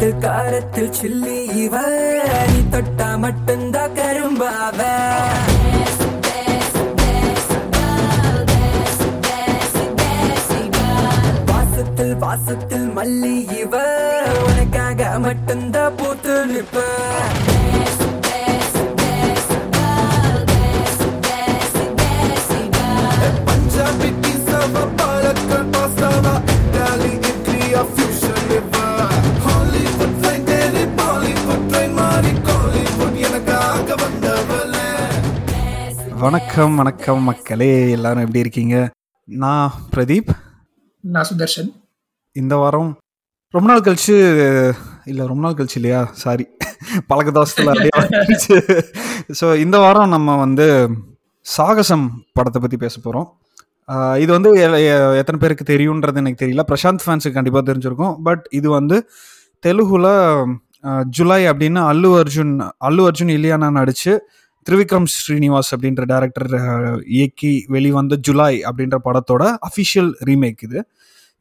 பாசத்தில் காரத்தில் சில்லி இவ நீ தொட்டா மட்டும்தான் கரும்பாவ. வாசத்தில் வாசத்தில் மல்லி இவ உனக்காக மட்டும்தான் பூத்து நிற்ப வணக்கம் வணக்கம் மக்களே. எல்லாரும் எப்படி இருக்கீங்க? நான் பிரதீப். நான் சுதர்ஷன். இந்த வாரம் ரொம்ப நாள் கழிச்சு இல்லை ரொம்ப நாள் கழிச்சு இல்லையா? சாரி பழக்க தோசத்தில் அப்படியே ஸோ இந்த வாரம் நம்ம வந்து சாகசம் படத்தை பற்றி பேச போகிறோம் இது வந்து எத்தனை பேருக்கு தெரியுன்றது எனக்கு தெரியல. பிரசாந்த் ஃபேன்ஸுக்கு கண்டிப்பாக தெரிஞ்சிருக்கும். பட் இது வந்து தெலுங்குல ஜுலை அப்படின்னு அல்லு அர்ஜுன் அல்லு அர்ஜுன் இல்லையானா நடிச்சு திரிவிக்ரம் ஸ்ரீனிவாஸ் அப்படின்ற டேரக்டர் இயக்கி வெளிவந்த ஜூலை அப்படின்ற படத்தோட அஃபிஷியல் ரீமேக் இது.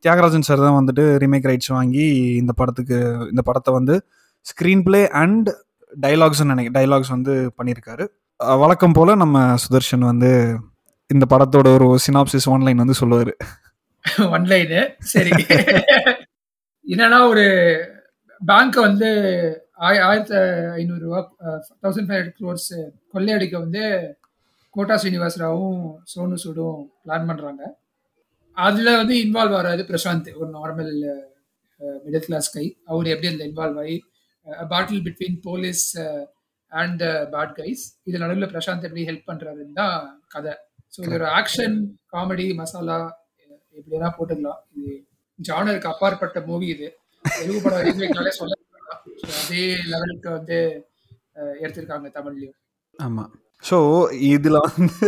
தியாகராஜன் சார் தான் வந்துட்டு ரீமேக் ரைட்ஸ் வாங்கி இந்த படத்துக்கு இந்த படத்தை வந்து ஸ்க்ரீன் பிளே அண்ட் டைலாக்ஸ் நினைக்க டைலாக்ஸ் வந்து பண்ணியிருக்காரு. வழக்கம் போல் நம்ம சுதர்ஷன் வந்து இந்த படத்தோட ஒரு சினாப்சிஸ் ஆன்லைன் வந்து சொல்லுவார். ஒன்லைனு சரி. என்னன்னா ஒரு பேங்க் வந்து ஆய- ஆயிரத்தி ஐநூறு ரூபா தௌசண்ட் ஃபைவ் ஹண்ட்ரட் க்ரோர்ஸ் கொள்ளையடிக்க வந்து கோட்டா ஸ்ரீனிவாஸ் ராவும் சோனு சூடும் பிளான் பண்றாங்க. அதுல வந்து இன்வால்வ் ஆறாது பிரசாந்த் ஒரு நார்மல் மிடில் கிளாஸ் கை அவர் எப்படி அதில் இன்வால்வ் ஆகி battle between police and bad guys இது நடுவில் பிரசாந்த் எப்படி ஹெல்ப் பண்றாருன்னு தான் கதை. ஸோ இது ஒரு ஆக்ஷன் காமெடி மசாலா எப்படி போட்டுக்கலாம். இது ஜானருக்கு அப்பாற்பட்ட மூவி இது. தெலுங்கு படம் ரீமேக்னாலே சொல்ல அதே லெவலுக்கு வந்து எடுத்திருக்காங்க தமிழ்லயும் ஆமாம் ஸோ இதில் வந்து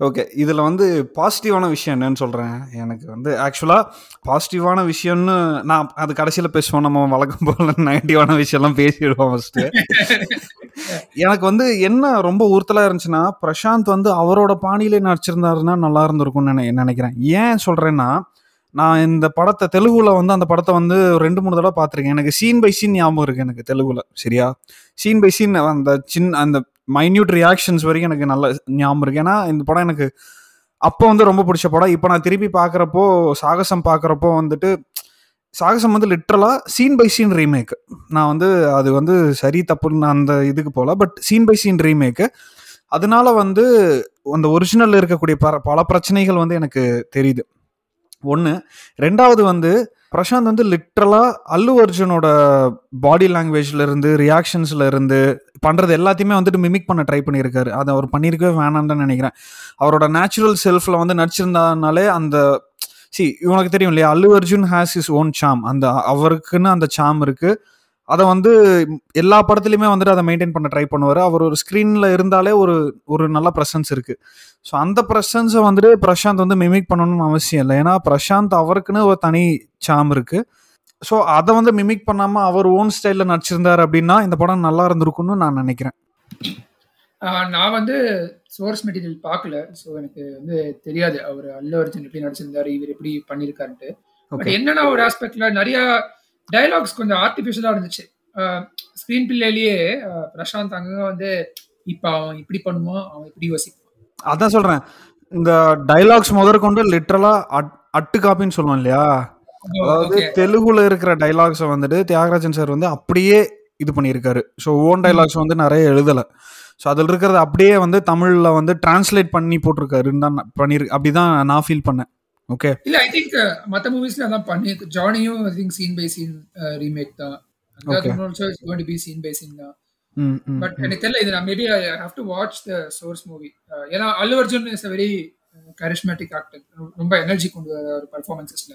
ஓகே இதில் வந்து பாசிட்டிவான விஷயம் என்னன்னு சொல்கிறேன் எனக்கு வந்து ஆக்சுவலாக பாசிட்டிவான விஷயம்னு நான் அது கடைசியில் பேசுவோம். நம்ம வழக்கம் போல் நெகட்டிவான விஷயம்லாம் பேசிடுவோம் ஃபஸ்ட்டு எனக்கு வந்து என்ன ரொம்ப உறுத்தலாக இருந்துச்சுன்னா பிரசாந்த் வந்து அவரோட பாணியிலே நடிச்சிருந்தாருன்னா நல்லா இருந்திருக்கும்னு நினை நினைக்கிறேன். ஏன் சொல்கிறேன்னா நான் இந்த படத்தை தெலுங்குல வந்து அந்த படத்தை வந்து ஒரு ரெண்டு மூணு தடவை பார்த்துருக்கேன். எனக்கு சீன் பை சீன் ஞாபகம் இருக்கு எனக்கு தெலுங்குல. சரியா? சீன் பை சீன் அந்த சின்ன அந்த மைன்யூட் ரியாக்ஷன்ஸ் வரைக்கும் எனக்கு நல்ல ஞாபகம் இருக்கு. ஏன்னா இந்த படம் எனக்கு அப்போ வந்து ரொம்ப பிடிச்ச படம். இப்போ நான் திருப்பி பார்க்குறப்போ சாகசம் பார்க்குறப்போ வந்துட்டு சாகசம் வந்து லிட்ரலாக சீன் பை சீன் ரீமேக் நான் வந்து அது வந்து சரி தப்புன்னு அந்த இதுக்கு போகல but scene by scene remake அதனால வந்து அந்த ஒரிஜினல் இருக்கக்கூடிய பல பல பிரச்சனைகள் வந்து எனக்கு தெரியுது. ஒன்று ரெண்டாவது வந்து பிரசாந்த் வந்து லிட்ரலாக அல்லு அர்ஜுனோட பாடி லாங்குவேஜ்ல இருந்து ரியாக்ஷன்ஸ்ல இருந்து பண்ணுறது எல்லாத்தையுமே வந்துட்டு மிமிக் பண்ண ட்ரை பண்ணியிருக்காரு. அதை அவர் பண்ணியிருக்கவே வேணாம்னு தான் நினைக்கிறேன். அவரோட நேச்சுரல் செல்ஃபில் வந்து நடிச்சிருந்தனாலே அந்த சி இவனுக்கு தெரியும் இல்லையா? Allu Arjun has his own charm அந்த அவருக்குன்னு அந்த சாம் இருக்குது அதை வந்து எல்லா படத்துலையுமே வந்துட்டு அதை மெயின்டைன் பண்ண ட்ரை பண்ணுவார். அவர் ஒரு ஸ்க்ரீனில் இருந்தாலே ஒரு ஒரு நல்ல ப்ரெசன்ஸ் இருக்கு. ஸோ அந்த ப்ரெசன்ஸை வந்துட்டு பிரசாந்த் வந்து மிமிக் பண்ணணும்னு அவசியம் இல்லை. ஏன்னா பிரசாந்த் அவருக்குன்னு ஒரு தனி சாம் இருக்கு. ஸோ அதை வந்து மிமிக் பண்ணாம அவர் ஓன் ஸ்டைலில் நடிச்சிருந்தார் அப்படின்னா இந்த படம் நல்லா இருந்திருக்கும்னு நான் நினைக்கிறேன். நான் வந்து சோர்ஸ் மெட்டீரியல் பார்க்கல. ஸோ எனக்கு வந்து தெரியாது. அவர் அல்லு அர்ஜுன் எப்படி நடிச்சிருந்தாரு இவர் எப்படி பண்ணியிருக்காருன்ட்டு பட். என்னன்னா ஒரு ஆஸ்பெக்ட்ல நிறைய டயலாக்ஸ் கொஞ்சம் ஆர்டிஃபிஷியலா இருந்துச்சு. ஸ்க்ரீன் பிள்ளையிலேயே பிரசாந்த் அங்க வந்து இப்ப அவன் இப்படி பண்ணுவான் அவன் இப்படி யோசிப்பான். அதான் சொல்றேன். இந்த டைலாக்ஸ் முதற்கொண்டு லிட்ரலா அட்டு காப்பின்னு சொல்லுவோம் இல்லையா? அதாவது. தெலுங்குல இருக்கிற டைலாக்ஸை வந்துட்டு தியாகராஜன் சார் வந்து அப்படியே இது பண்ணியிருக்காரு. ஸோ ஓன் டைலாக்ஸ் வந்து நிறைய எழுதலை. ஸோ அதில் இருக்கிறத அப்படியே வந்து தமிழில் வந்து டிரான்ஸ்லேட் பண்ணி போட்டிருக்காருன்னு தான் பண்ணிரு அப்படிதான் நான் ஃபீல் பண்ணேன். ஓகே இல்ல ஐ திங்க் மத்த மூவிஸ்ல அதான் பண்ணி ஜானியும் I think scene by scene remake தான். Also be scene by scene தான். பட் எனக்கு தெரியல இது நான் maybe I have to watch the source movie ஏன்னா Allu Arjun is a very charismatic actor ரொம்ப எனர்ஜி கொண்டு வர ஒரு பர்ஃபார்மன்சஸ்ல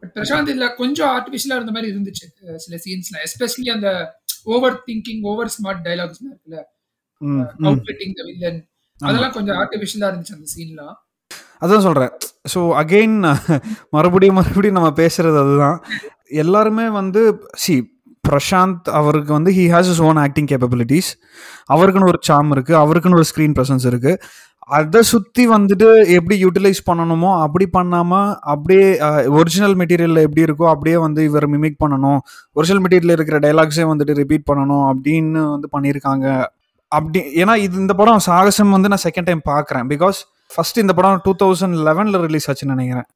பட் பிரசாந்த் இதுல கொஞ்சம் ஆர்டிஃபிஷியலா இருந்த மாதிரி இருந்துச்சு அஹ் சில சீன்ஸ்ல எஸ்பெஷலி அந்த over thinking over smart dialogues இருக்குல்ல அவுட்ஃபிட்டிங் த வில்லன் அதெல்லாம் கொஞ்சம் ஆர்டிஃபிஷியலா இருந்துச்சு அந்த சீன்லாம் அதான் சொல்கிறேன் ஸோ அகெயின் மறுபடியும் மறுபடியும் நம்ம பேசுறது அதுதான். எல்லாருமே வந்து சி பிரசாந்த் அவருக்கு வந்து he has his own acting capabilities அவருக்குன்னு ஒரு சாம் இருக்குது அவருக்குன்னு ஒரு ஸ்க்ரீன் ப்ரெசன்ஸ் இருக்குது அதை சுற்றி வந்துட்டு எப்படி யூட்டிலைஸ் பண்ணணுமோ அப்படி பண்ணாமல் அப்படியே ஒரிஜினல் மெட்டீரியலில் எப்படி இருக்கோ அப்படியே வந்து இவர் மிமிக் பண்ணணும். ஒரிஜினல் மெட்டீரியலில் இருக்கிற டைலாக்ஸே வந்துட்டு ரிப்பீட் பண்ணணும் அப்படின்னு வந்து பண்ணியிருக்காங்க. அப்படி ஏன்னா இது இந்த படம் சாகசம் வந்து நான் செகண்ட் டைம் பார்க்குறேன். பிகாஸ் ஃபர்ஸ்ட் இந்த படம் டூ தௌசண்ட் லெவனில் ரிலீஸ் ஆச்சுன்னு நினைக்கிறேன்.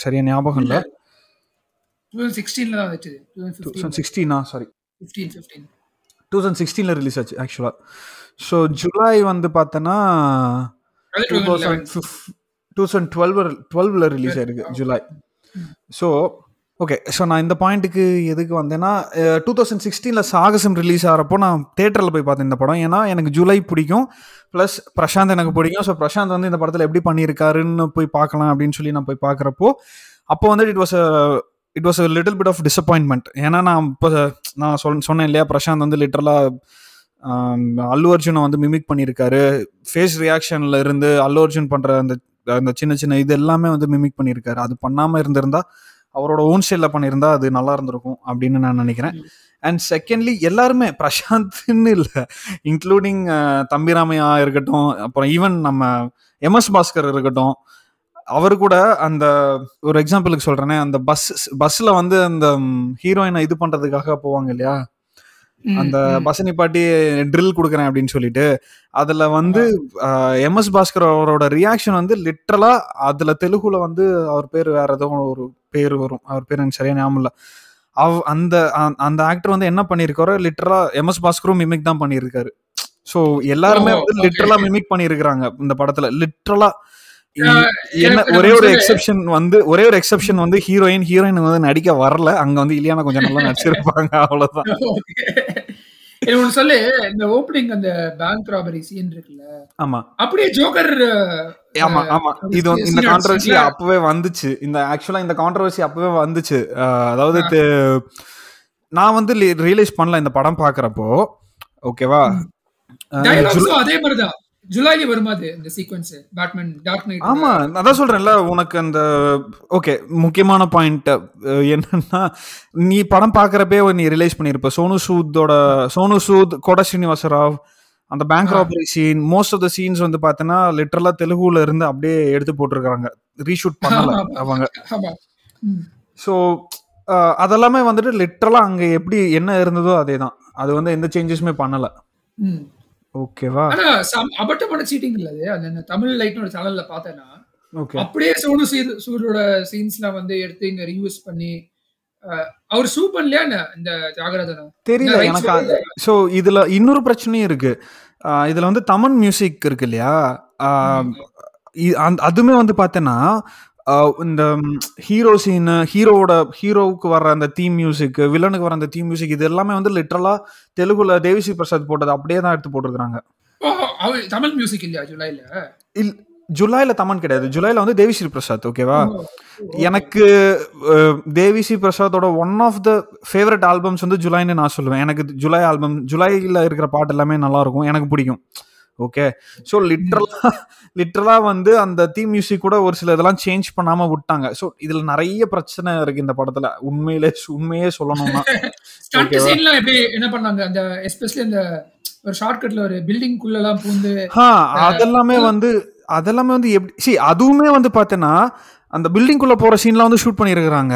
சரியா ஞாபகம் இல்லை? டூ தௌசண்ட் சிக்ஸ்டீன்ல தான் வந்துச்சு. Two thousand சிக்ஸ்டீனா sorry fifteen fifteen two thousand சிக்ஸ்டீனில் release ஆச்சு ஆக்சுவலாக ஸோ ஜூலை வந்து பார்த்தோன்னா two 2011. Thousand two thousand twelve டுவெல்வில் release ஆயிருக்கு ஜூலை ஸோ ஓகே ஸோ நான் இந்த பாயிண்ட்டுக்கு எதுக்கு வந்தேன்னா டூ தௌசண்ட் சிக்ஸ்டீனில் சாகசம் ரிலீஸ் ஆகிறப்போ நான் தேட்டரில் போய் பார்த்தேன் இந்த படம். ஏன்னா எனக்கு ஜூலை பிடிக்கும் ப்ளஸ் பிரசாந்த் எனக்கு பிடிக்கும். ஸோ பிரசாந்த் வந்து இந்த படத்தில் எப்படி பண்ணியிருக்காருன்னு போய் பார்க்கலாம் அப்படின்னு சொல்லி நான் போய் பார்க்குறப்போ அப்போ வந்து it was it was a little bit of disappointment ஏன்னா நான் இப்போ நான் சொல் சொன்னேன் இல்லையா பிரசாந்த் வந்து லிட்டரலாக அல்லு அர்ஜுனை வந்து மிமிக் பண்ணியிருக்காரு. ஃபேஸ் ரியாக்ஷனில் இருந்து அல்லு அர்ஜுன் பண்ணுற அந்த அந்த சின்ன சின்ன இது எல்லாமே வந்து மிமிக் பண்ணியிருக்காரு. அது பண்ணாமல் இருந்திருந்தா அவரோட ஓன் ஸ்டைலில் பண்ணியிருந்தா அது நல்லா இருந்திருக்கும் அப்படின்னு நான் நினைக்கிறேன். அண்ட் செகண்ட்லி எல்லாருமே பிரசாந்த்னு இல்லை இன்க்ளூடிங் தம்பிராமையா இருக்கட்டும் அப்புறம் ஈவன் நம்ம எம்எஸ் பாஸ்கர் இருக்கட்டும் அவர் கூட அந்த ஒரு எக்ஸாம்பிளுக்கு சொல்றேனே அந்த பஸ் பஸ்ல வந்து அந்த ஹீரோயினை இது பண்றதுக்காக போவாங்க இல்லையா? அந்த. பஸ் நிப்பாட்டி ட்ரில் கொடுக்குறேன் அப்படின்னு சொல்லிட்டு அதுல வந்து எம்எஸ் பாஸ்கர் அவரோட ரியாக்ஷன் வந்து லிட்ரலா அதுல தெலுங்குல வந்து அவர் பேர் வேற ஏதோ ஒரு பேர் வரும். அவர் பேர் எனக்கு சரியா ஞாபகம் இல்ல. அவ் அந்த அந்த- ஆக்டர் வந்து என்ன பண்ணியிருக்காரோ லிட்டரலா எம்எஸ் பாஸ்கரும் மிமிக் தான் பண்ணியிருக்காரு ஸோ எல்லாருமே வந்து. லிட்டரலா மிமிக் பண்ணியிருக்கிறாங்க இந்த படத்துல. எனக்கு ஒரே ஒரு வந்து- எக்ஸெப்ஷன் வந்து ஒரே ஒரு எக்ஸெப்ஷன் வந்து ஹீரோயின் ஹீரோயின் வந்து நடிக்க வரல. அங்க வந்து இலியானா கொஞ்சம் நல்லா நடிச்சிருப்பாங்க அவ்வளவுதான். ஒண்ணு சொல்லு இந்த ஓப்பனிங் அந்த பேங்க் ராபரி சீன் இருக்குல்ல ஆமா. அப்படியே ஜோக்கர் ஆமா ஆமா. இது இந்த கான்ட்ரவர்சி. அப்பவே வந்துச்சு. இந்த ஆக்சுவலா இந்த கான்ட்ரவர்சி அப்பவே வந்துச்சு. அதாவது நான் வந்து ரியலைஸ் பண்ணல இந்த படம் பாக்குறப்போ. ஓகேவா? அதே மாதிரிதான். ஜூலைல வருமா அது இந்த சீக்வன்ஸ் பேட்மேன் டார்க் நைட் ஆமா அதான் சொல்றேன்ல உனக்கு அந்த ஓகே முக்கியமான பாயிண்ட் என்னன்னா நீ படம் பாக்குறப்பே நீ ரிலைஸ் பண்ணிருப்ப சோனு சூத்தோட சோனு சூத் கோட ஸ்ரீனிவாச ராவ் அந்த bank. Robbery scene most of the scenes வந்து பார்த்தீங்கன்னா லிட்டரலா தெலுங்குல இருந்து அப்படியே எடுத்து போட்டிருக்காங்க ரீஷூட் பண்ணல. அவங்க. ஸோ அதெல்லாமே வந்துட்டு லிட்டரலா அங்க எப்படி என்ன இருந்ததோ அதே தான் அது வந்து எந்த சேஞ்சஸுமே பண்ணல. ஓகேவா? அபட்டமான சீட்டிங் இல்ல அது. அந்த தமிழ் லைட்னு ஒரு சேனல்ல பார்த்தேன்னா அப்படியே சோனு சீர் சூரோட சீன்ஸ்லாம் வந்து எடுத்து இங்க ரீயூஸ் பண்ணி அவர் சூப் பண்ணலையா என்ன? இந்த தியாகராஜனா தெரியல எனக்கு ஸோ இதுல இன்னொரு பிரச்சனையும் இருக்கு. இதுல வந்து தமிழ் மியூசிக் இருக்கு இல்லையா? அதுவுமே வந்து பார்த்தேன்னா இந்த ஹீரோ சீனு ஹீரோவோட ஹீரோவுக்கு வர அந்த தீம் மியூசிக் வில்லனுக்கு வர அந்த தீம் மியூசிக் இது எல்லாமே வந்து லிட்டரலா தெலுங்குல தேவிஸ்ரீ பிரசாத் போட்டது அப்படியே தான் எடுத்து போட்டிருக்காங்க தமிழ் மியூசிக் இல்லையா ஜூலைல? இல் ஜூலைல தமன் கிடையாது. ஜூலைல வந்து தேவிஸ்ரீ பிரசாத் ஓகேவா எனக்கு Devi Sri பிரசாத்தோட one of the favourite albums வந்து ஜூலைன்னு நான் சொல்லுவேன். எனக்கு ஜூலை ஆல்பம் ஜூலைல இருக்கிற பாட்டு எல்லாமே நல்லா இருக்கும். எனக்கு பிடிக்கும். ஓகே ஸோ லிட்ரலா லிட்ரலா வந்து அந்த தீம் மியூசிக் கூட ஒரு சில இதெல்லாம் சேஞ்ச் பண்ணாம விட்டாங்க. ஸோ இதுல நிறைய பிரச்சனை இருக்கு இந்த படத்துல. உண்மையிலே உண்மையே சொல்லணும்னா. என்ன பண்ணாங்க? அந்த எஸ்பெஷலி அந்த ஒரு ஷார்ட்கட்ல ஒரு பில்டிங் குள்ள எல்லாம் பூந்து அதெல்லாமே வந்து அதெல்லாமே வந்து எப்படி சி அதுவுமே வந்து பார்த்தேன்னா அந்த பில்டிங்குள்ள போற சீன்லாம் வந்து ஷூட் பண்ணியிருக்கிறாங்க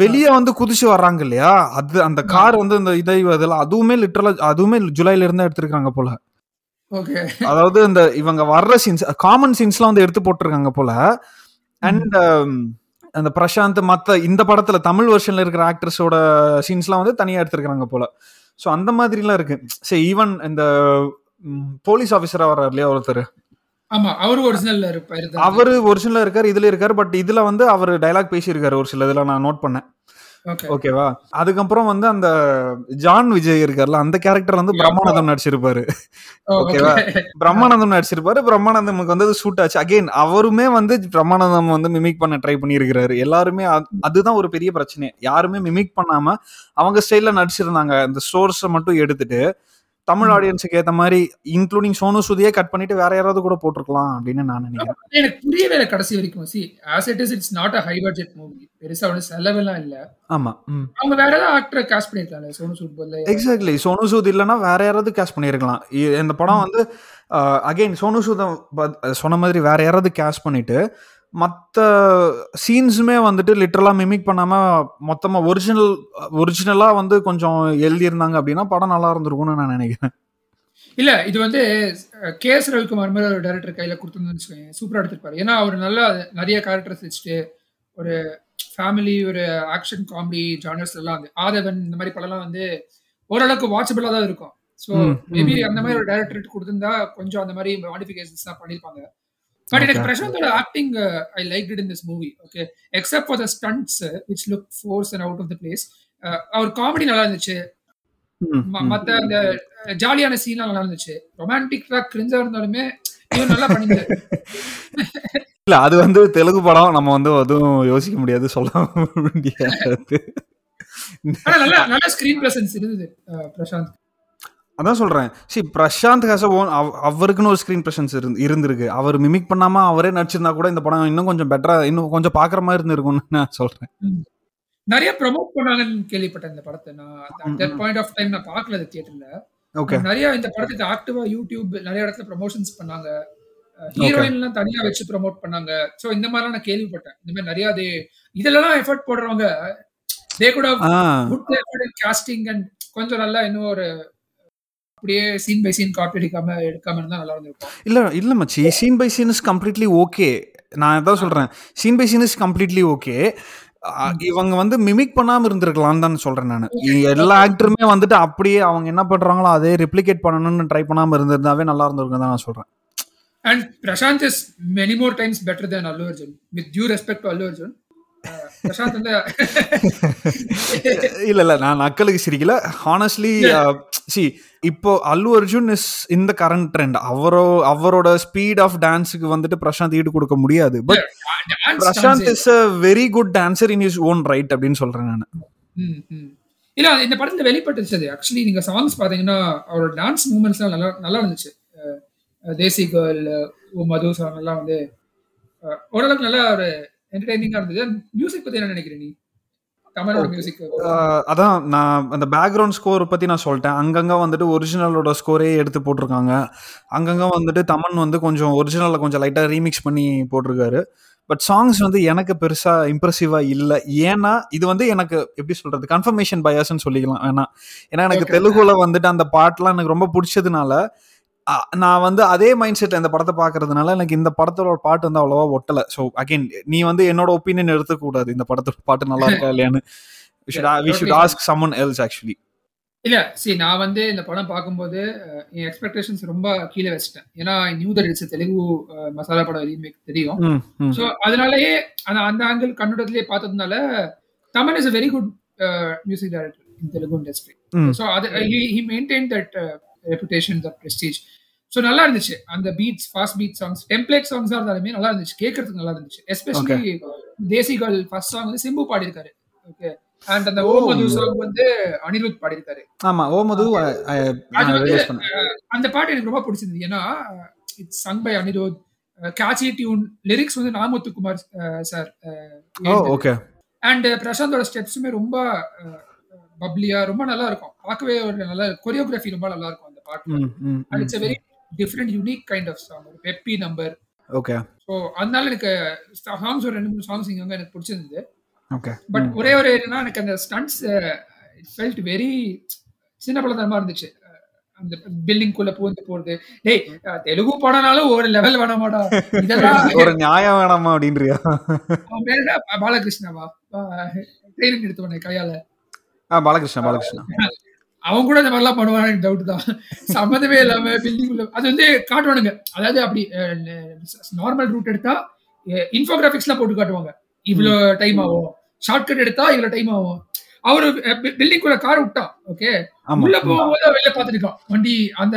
வெளியே வந்து குதிச்சு வர்றாங்க இல்லையா? அது அந்த கார் வந்து இந்த இதை அதெல்லாம் அதுவுமே லிட்டரலா அதுவுமே ஜூலைல இருந்து எடுத்திருக்காங்க போல. அதாவது இந்த இவங்க வர்ற சீன்ஸ் காமன் சீன்ஸ்லாம் வந்து எடுத்து போட்டிருக்காங்க போல. அண்ட் அந்த பிரசாந்த் மத்த இந்த படத்துல தமிழ் வெர்ஷன்ல இருக்கிற ஆக்ட்ரஸோட சீன்ஸ்லாம் வந்து தனியா எடுத்திருக்காங்க போல. ஸோ அந்த மாதிரிலாம் இருக்கு. சரி ஈவன் இந்த போலீஸ் ஆஃபீஸரா வர்றாரு இல்லையா ஒருத்தர்? ஆமா அவரு ஒரிஜினல்ல இருப்பாரு. அவரு ஒரிஜினலா இருக்காரு இதுல இருக்காரு பட் இதுல வந்து அவர் டைலாக் பேசியிருக்காரு ஒரு சில இதுல நான் நோட் பண்ணேன். ஓகேவா? அதுக்கப்புறம் வந்து அந்த ஜான் விஜய் இருக்கார்ல அந்த கேரக்டர் வந்து பிரம்மானந்தம் நடிச்சிருப்பாரு. ஓகேவா? பிரம்மானந்தம் நடிச்சிருப்பாரு. பிரம்மானந்தமுக்கு வந்து அது சூட் ஆச்சு. அகைன் அவருமே வந்து பிரம்மானந்தம் வந்து மிமிக் பண்ண ட்ரை பண்ணியிருக்கிறாரு. எல்லாருமே அது- அதுதான் ஒரு பெரிய பிரச்சனை. யாருமே மிமிக் பண்ணாம அவங்க ஸ்டைல்ல நடிச்சிருந்தாங்க. இந்த ஸ்டோர்ஸை மட்டும் எடுத்துட்டு தமிழ் ஆடியன்ஸுக்கு ஏத்த மாதிரி இன்க்ளூடிங் சோனு சுதியே கட் பண்ணிட்டு வேற யாராவது கூட போட்டிருக்கலாம் அப்படின்னு நான் நினைக்கிறேன். எனக்கு புரியவே இல்லை கடைசி வரைக்கும். See as it is it's not a high budget movie பெருசா ஒன்றும் செலவெல்லாம் இல்ல. ஆமா அவங்க வேற ஏதாவது ஆக்டரை காஸ்ட் பண்ணிருக்காங்க சோனு சூட் பதில் எக்ஸாக்ட்லி சோனு சூத் இல்லைன்னா வேற யாராவது கேஷ் பண்ணியிருக்கலாம் இ- இந்த படம் வந்து அகைன் சோனு சூதம் சொன்ன மாதிரி வேற யாராவது கேஷ் பண்ணிட்டு மற்ற சீன்ஸுமே வந்துட்டு லிட்டரலாக மிமிக் பண்ணாமல் மொத்தமாக ஒரிஜினல் ஒரிஜினலாக வந்து கொஞ்சம் எழுதியிருந்தாங்க அப்படின்னா படம் நல்லா இருந்திருக்கும்னு நான் நினைக்கிறேன். இல்ல இது வந்து கே எஸ் ரவிக்குமார் மாதிரி ஒரு டைரக்டர் கையில கொடுத்துருந்தோம்னு வச்சுக்கோங்க சூப்பரா எடுத்திருப்பாரு. ஏன்னா அவர் நல்லா நிறைய கேரக்டர்ஸ் வச்சுட்டு ஒரு ஃபேமிலி ஒரு ஆக்ஷன் காமெடி ஜானர்ஸ் எல்லாம் வந்து ஆதவன் இந்த மாதிரி படம்லாம் வந்து ஓரளவுக்கு வாட்சபிளா தான் இருக்கும். ஸோ மேபி அந்த மாதிரி ஒரு டைரக்டர் கொடுத்திருந்தா கொஞ்சம் அந்த மாதிரி மாடிஃபிகேஷன்ஸ் தான் எனக்கு Okay. பிரசாந்தோட acting I like it in this movie okay except for the stunts which look force and out of the place our comedy நல்லா இருந்துச்சு. ம- ம். மத்த அந்த ஜாலியான சீன்லாம் நல்லா இருந்துச்சு. ரொமான்டிக்கா கிரிஞ்சா இருந்தாலுமே இவன் நல்லா பண்ணிருந்தாரு இல்ல அது வந்து தெலுங்கு படம் நம்ம வந்து அதுவும் யோசிக்க முடியாது சொல்ல முடியாது. நல்ல நல்ல ஸ்கிரீன் பிரசன்ஸ் இருந்தது அஹ், பிரசாந்த். அதான் சொல்றேன். சி பிரசாந்த் ஹாஸ் ஓன் அவருக்குன்னு ஒரு ஸ்கிரீன் பிரசன்ஸ் இருந்து இருந்திருக்கு. அவர் மிமிக் பண்ணாம அவரே நடிச்சிருந்தா கூட இந்த படம் இன்னும் கொஞ்சம் பெட்டரா இன்னும் கொஞ்சம் பாக்குற மாதிரி இருந்திருக்கும்னு நான் சொல்றேன். நிறைய ப்ரொமோட் பண்ணாங்கன்னு கேள்விப்பட்டேன் இந்த படத்தை நான். தட். பாயிண்ட் ஆஃப் டைம் நான் பார்க்கல தியேட்டர்ல ஓகே நிறைய இந்த படத்துக்கு ஆக்டிவா யூடியூப் நிறைய இடத்துல ப்ரமோஷன்ஸ் பண்ணாங்க. ஹீரோயின்லாம் தனியா வச்சு ப்ரோமோட் பண்ணாங்க. சோ இந்த மாதிரிலாம் நான் கேள்விப்பட்டேன். இந்த மாதிரி நிறைய அது இதெல்லாம் எஃபர்ட் போடுறவங்க தே கூட ஆ. Good effort in casting and கொஞ்சம் நல்லா இன்னும் ஒரு அப்படியே சீன் பை சீன் காப்பி அடிக்காம எடுக்காம இருந்தா நல்லா இருந்திருக்கும். இல்ல இல்ல மச்சி. Scene by scene is completely okay நான் அதான் சொல்றேன். Scene by scene is completely okay இவங்க வந்து மிமிக் பண்ணாம இருந்திருக்கலாம்னு தான் சொல்றேன் நான். எல்லா ஆக்டருமே வந்துட்டு அப்படியே அவங்க என்ன பண்றாங்களோ அதே ரெப்ளிகேட் பண்ணணும்னு ட்ரை பண்ணாம இருந்திருந்தாவே நல்லா இருந்திருக்கும் தான் நான் சொல்றேன். And Prashanth is many more times better then Allu Arjun with due respect to Allu Arjun இல்ல இல்ல நான் நக்கலுக்கு சிரிக்கல. ஹானஸ்ட்லி சி இப்போ அல்லு அர்ஜுன் இஸ் இந்த கரண்ட் ட்ரெண்ட் அவரோ அவரோட ஸ்பீட் ஆஃப் டான்ஸுக்கு வந்துட்டு பிரசாந்த் ஈடு கொடுக்க முடியாது. But Prashanth is a very good dancer in his own right அப்படின்னு சொல்றேன் நான். இல்ல இந்த படத்துல வெளிப்பட்டுச்சு அது ஆக்சுவலி நீங்க சாங்ஸ் பாத்தீங்கன்னா அவரோட டான்ஸ் மூமெண்ட்ஸ்லாம் நல்லா நல்லா இருந்துச்சு. தேசி கேர்ள் ஓ மது சாங் எல்லாம் வந்து ஓரளவுக்கு நல்லா ஒரு என்டர்டைனிங்கா இருந்தது. மியூசிக் பத்தி என்ன நினைக்கிறேன் நீ? அதான் நான் அந்த பேக்ரவுண்ட் ஸ்கோர் பத்தி நான் சொல்லிட்டேன். அங்கங்க வந்துட்டு ஒரிஜினலோட ஸ்கோரே எடுத்து போட்டிருக்காங்க. அங்கங்க வந்துட்டு தமன் வந்து கொஞ்சம் ஒரிஜினல்ல கொஞ்சம் லைட்டா ரீமிக்ஸ் பண்ணி போட்டிருக்காரு. பட் சாங்ஸ் வந்து எனக்கு பெருசா இம்ப்ரெசிவா இல்லை. ஏன்னா இது வந்து எனக்கு எப்படி சொல்றது கன்ஃபர்மேஷன் பயாஸ்ன்னு சொல்லிக்கலாம். வேணா ஏன்னா எனக்கு. தெலுங்குல வந்துட்டு அந்த பாட்டுலாம் எனக்கு ரொம்ப பிடிச்சதுனால நான் வந்து அதே மைண்ட் செட் இந்த படத்தை பார்க்கறதுனால எனக்கு இந்த படத்தோட பாட்டு வந்து அவ்வளவா ஒட்டல. ஸோ அகைன் நீ வந்து என்னோட ஒப்பீனியன் எடுத்துக்க கூடாது இந்த படத்தோட பாட்டு நல்லா இருக்கா இல்லையான்னு. We should. Ask someone else actually இல்ல சரி நான் வந்து இந்த படம் பார்க்கும்போது என் எக்ஸ்பெக்டேஷன்ஸ் ரொம்ப கீழே வச்சிட்டேன். ஏன்னா நியூ இட்ஸ் தெலுங்கு மசாலா படம் ரீமேக் தெரியும். ஸோ அதனாலயே அந்த அந்த ஆங்கிள் கண்ணோட்டத்திலே பார்த்ததுனால Thaman is a very good music director in Telugu industry. So அது he maintain that reputation that prestige so நல்லா இருந்துச்சு அந்த beats fast beat songs template சாங்ஸாக இருந்தாலுமே நல்லா இருந்துச்சு கேட்கறதுக்கு நல்லா இருந்துச்சு எஸ்பெஷலி தேசிகள் ஃபர்ஸ்ட் சாங் வந்து சிம்பு பாடியிருக்காரு. ஓகே அண்ட் அந்த ஓ. மது சாங் வந்து அனிருத் பாடியிருக்காரு. ஆமா ஓ மது அது வந்து ரிலீஸ் பண்ணேன். அஹ், அந்த பாட்டு எனக்கு ரொம்ப பிடிச்சிருந்தது. ஏன்னா it's song by Anirudh catchy tune lyrics வந்து நாமுத்துக்குமார் சார் ஓகே அண்ட் பிரசாந்தோட ஸ்டெப்ஸுமே ரொம்ப பப்ளியா ரொம்ப நல்லா இருக்கும் பார்க்கவே ஒரு நல்ல கொரியோகிராஃபி ரொம்ப நல்லா இருக்கும் பாட்டு and it's very different unique kind of song ஒரு பெப்பி நம்பர் ஓகே ஸோ அதனால எனக்கு சாங்ஸ் ஒரு ரெண்டு மூணு சாங்ஸ் இங்க எனக்கு பிடிச்சிருந்தது. ஓகே பட் ஒரே ஒரு என்னன்னா எனக்கு அந்த ஸ்டன்ட்ஸ் ஃபெல்ட் வெரி சின்ன பழத்தனமா இருந்துச்சு. அந்த பில்டிங் குள்ள பூந்து போறது. டேய் தெலுங்கு படம்னாலும் ஒரு லெவல் வேணாமாடா இதெல்லாம் ஒரு நியாயம் வேணாமா அப்படின்றியா? அவன் பேர் என்ன? பாலகிருஷ்ணாவா? ட்ரெயினிங் எடுத்தவனே கையால. ஆ பாலகிருஷ்ணா பாலகிருஷ்ணா. அவன் கூட இந்த மாதிரிலாம் பண்ணுவானு டவுட் தான். சம்மந்தமே இல்லாம பில்டிங் உள்ள அது வந்து காட்டுவானுங்க. அதாவது அப்படி நார்மல் ரூட் எடுத்தா இன்ஃபோகிராபிக்ஸ்லாம் போட்டு காட்டுவாங்க. இவ்வளோ டைம் ஆகும். ஷார்ட்கட் எடுத்தா இவ்வளோ டைம் ஆகும். அவரு பில்டிங் குள்ள கார் விட்டான் ஓகே உள்ள போகும்போது வெளில பாத்துருக்கான் வண்டி அந்த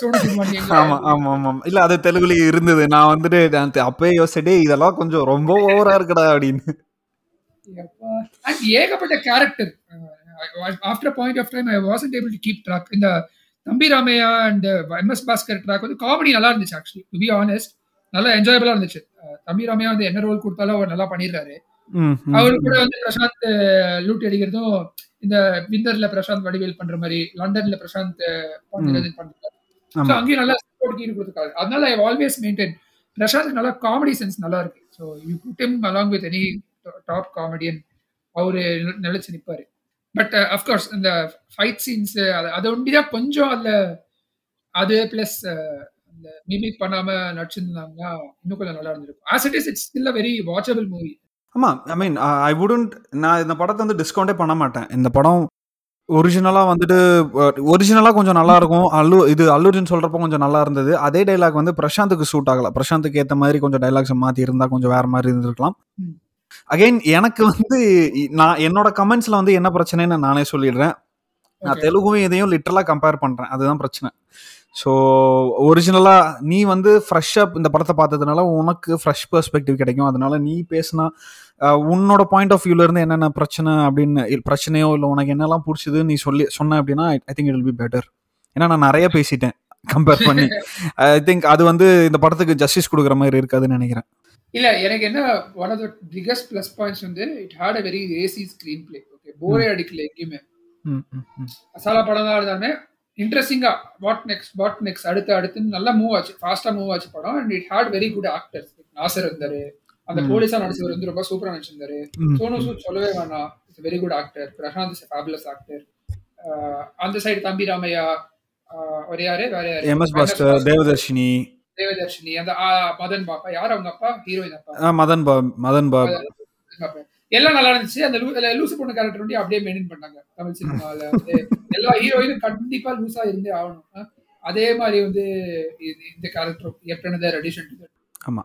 சோனசிங் வண்டி ஆமா ஆமா ஆமா. இல்ல அது தெலுங்குல இருந்தது. நான் வந்துட்டு அப்பவே யோசிச்சே இதெல்லாம் கொஞ்சம் ரொம்ப ஓவரா இருக்குடா அப்படின்னு. ஏகப்பட்ட character after point of time I wasn't able to keep track இந்த Thambi Ramaiah and MS Bhaskar track வந்து காமெடி நல்லா இருந்துச்சு ஆக்சுவலி டு பி ஆனஸ்ட் நல்லா என்ஜாயபிளா இருந்துச்சு. தம்பி ராமையா வந்து என்ன ரோல் கொடுத்தாலும் அவர் நல்லா பண்ணிடுறாரு. அவரு கூட வந்து பிரசாந்த் லூட் அடிக்கிறதும் இந்த விந்தர்ல பிரசாந்த் வடிவேல் பண்ற மாதிரி லண்டன்ல பிரசாந்த் ஆமா. அங்கேயும் நல்லா ஈடு கொடுத்துருக்காரு. அதனால ஐ ஆல்வேஸ் மெயின்டைன் பிரசாந்த் நல்லா காமெடி சென்ஸ் நல்லா இருக்கு. So you put him along with any top comedian அவரு நில- நிலைச்சு நிப்பாரு. பட் அஃப்கோர்ஸ் இந்த ஃபைட் சீன்ஸ் அதை ஒண்டிதான் கொஞ்சம் அதுல அது பிளஸ் அந்த மிமிக் பண்ணாம நடிச்சிருந்தாங்கன்னா இன்னும் கொஞ்சம் நல்லா இருந்திருக்கும். As it is it's still a very watchable movie ஆமா ஐ மீன் ஐ வுடன்ட் நான் இந்த படத்தை வந்து டிஸ்கவுண்டே பண்ண மாட்டேன். இந்த படம் ஒரிஜினலாக வந்துட்டு ஒரிஜினலாக கொஞ்சம் நல்லா இருக்கும். அல்லு இது அல்லுஜின் சொல்றப்போ கொஞ்சம் நல்லா இருந்தது. அதே டைலாக் வந்து பிரசாந்துக்கு சூட் ஆகல. பிரசாந்துக்கு ஏற்ற மாதிரி கொஞ்சம் டைலாக்ஸ் மாத்தி இருந்தா கொஞ்சம் வேற மாதிரி இருந்திருக்கலாம். அகைன் எனக்கு வந்து நான் என்னோட கமெண்ட்ஸ்ல வந்து என்ன பிரச்சனைன்னு நானே சொல்லிடுறேன். நான். தெலுங்கும் இதையும் லிட்டரலாக கம்பேர் பண்றேன். அதுதான் பிரச்சனை. ஸோ ஒரிஜினலா நீ வந்து ஃப்ரெஷ்ஷாக இந்த படத்தை பார்த்ததுனால உனக்கு ஃப்ரெஷ் பெர்ஸ்பெக்டிவ் கிடைக்கும். அதனால நீ பேசினா உன்னோட பாயிண்ட் ஆஃப் வியூல இருந்து என்னென்ன பிரச்சனை அப்படின்னு பிரச்சனையோ இல்லை உனக்கு என்னெல்லாம் பிடிச்சது நீ சொல்லி சொன்ன அப்படின்னா I think it will be better ஏன்னா நான் நிறைய பேசிட்டேன் கம்பேர் பண்ணி. ஐ திங்க் அது வந்து இந்த படத்துக்கு ஜஸ்டிஸ் கொடுக்குற மாதிரி இருக்காதுன்னு நினைக்கிறேன். இல்ல எனக்கு என்ன one of the biggest plus points வந்து it had a very racy screen play okay போரே அடிக்கல எங்கேயுமே. ம், ம், ம். அசாலா படம் தான் இருந்தாலுமே இன்ட்ரெஸ்டிங்கா வாட் நெக்ஸ்ட் வாட் நெக்ஸ்ட் அடுத்து அடுத்துன்னு நல்லா மூவ் ஆச்சு ஃபாஸ்டா மூவ் ஆச்சு படம் and it had very good actors Nassar இருந்தாரு அந்த. போலீஸா நடிச்சவர் வந்து ரொம்ப சூப்பரா நடிச்சிருந்தாரு. சோனு சூட் சொல்லவே வேணாம் it's very good actor Prashanth is fabulous actor அந்த சைடு தம்பி ராமையா ஒரு யாரு? வேற யாரு? எம்எஸ் பாஸ்கர் தேவதர்ஷினி தேவதர்ஷினி அந்த மதன் பாப்பா. யார் அவங்க அப்பா? ஹீரோயின் அப்பா. மதன் பாப். மதன் பாப். எல்லாம் நல்லா இருந்துச்சு. அந்த லூசு பொண்ணு கேரக்டர் வந்து அப்படியே மெயின்டைன் பண்ணாங்க. தமிழ் சினிமால எல்லா ஹீரோயினும் கண்டிப்பா லூசா இருந்தே ஆகணும்? அதே மாதிரி வந்து இந்த கேரக்டர் எப்டனதர் அடிஷன் ஆமா.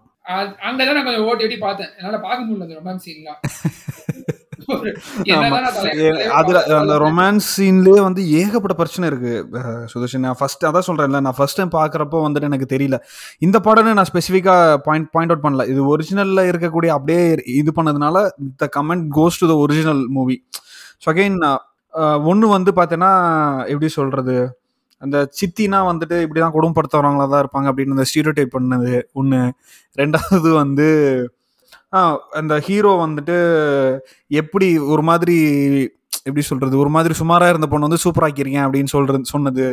அங்கதான் நான் கொஞ்சம் ஓட்டி ஓட்டி பார்த்தேன். என்னால பார்க்க முடியல அந்த ரொமான்ஸ் சீன்லாம் அதுல அந்த ரொமான்ஸ் சீன்லயே வந்து ஏகப்பட்ட பிரச்சனை இருக்கு. சுதர்ஷன் நான் ஃபர்ஸ்ட் அதான் சொல்றேன்ல நான் ஃபர்ஸ்ட் டைம் பாக்குறப்போ வந்துட்டு எனக்கு தெரியல. இந்த படம்னு நான் ஸ்பெசிஃபிக்கா பாயிண்ட் பாயிண்ட் அவுட் பண்ணல. இது ஒரிஜினல்ல இருக்கக்கூடிய அப்படியே இது பண்ணதுனால the comment goes to the original movie so again ஒன்று வந்து பார்த்தீங்கன்னா எப்படி சொல்றது? அந்த சித்தினா வந்துட்டு இப்படிதான் குடும்பப்படுத்துறவங்களா தான் இருப்பாங்க அப்படின்னு அந்த ஸ்டீரியோ டைப் பண்ணது ஒன்று ரெண்டாவது வந்து அந்த ஹீரோ வந்துட்டு எப்படி ஒரு மாதிரி எப்படி சொல்றது ஒரு மாதிரி சுமாரா இருந்த பொண்ணு வந்து சூப்பர் ஆக்கிருக்கேன் அப்படின்னு சொல்றது சொன்னது.